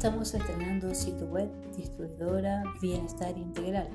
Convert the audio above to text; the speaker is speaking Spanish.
Estamos estrenando sitio web, distribuidora, bienestar integral.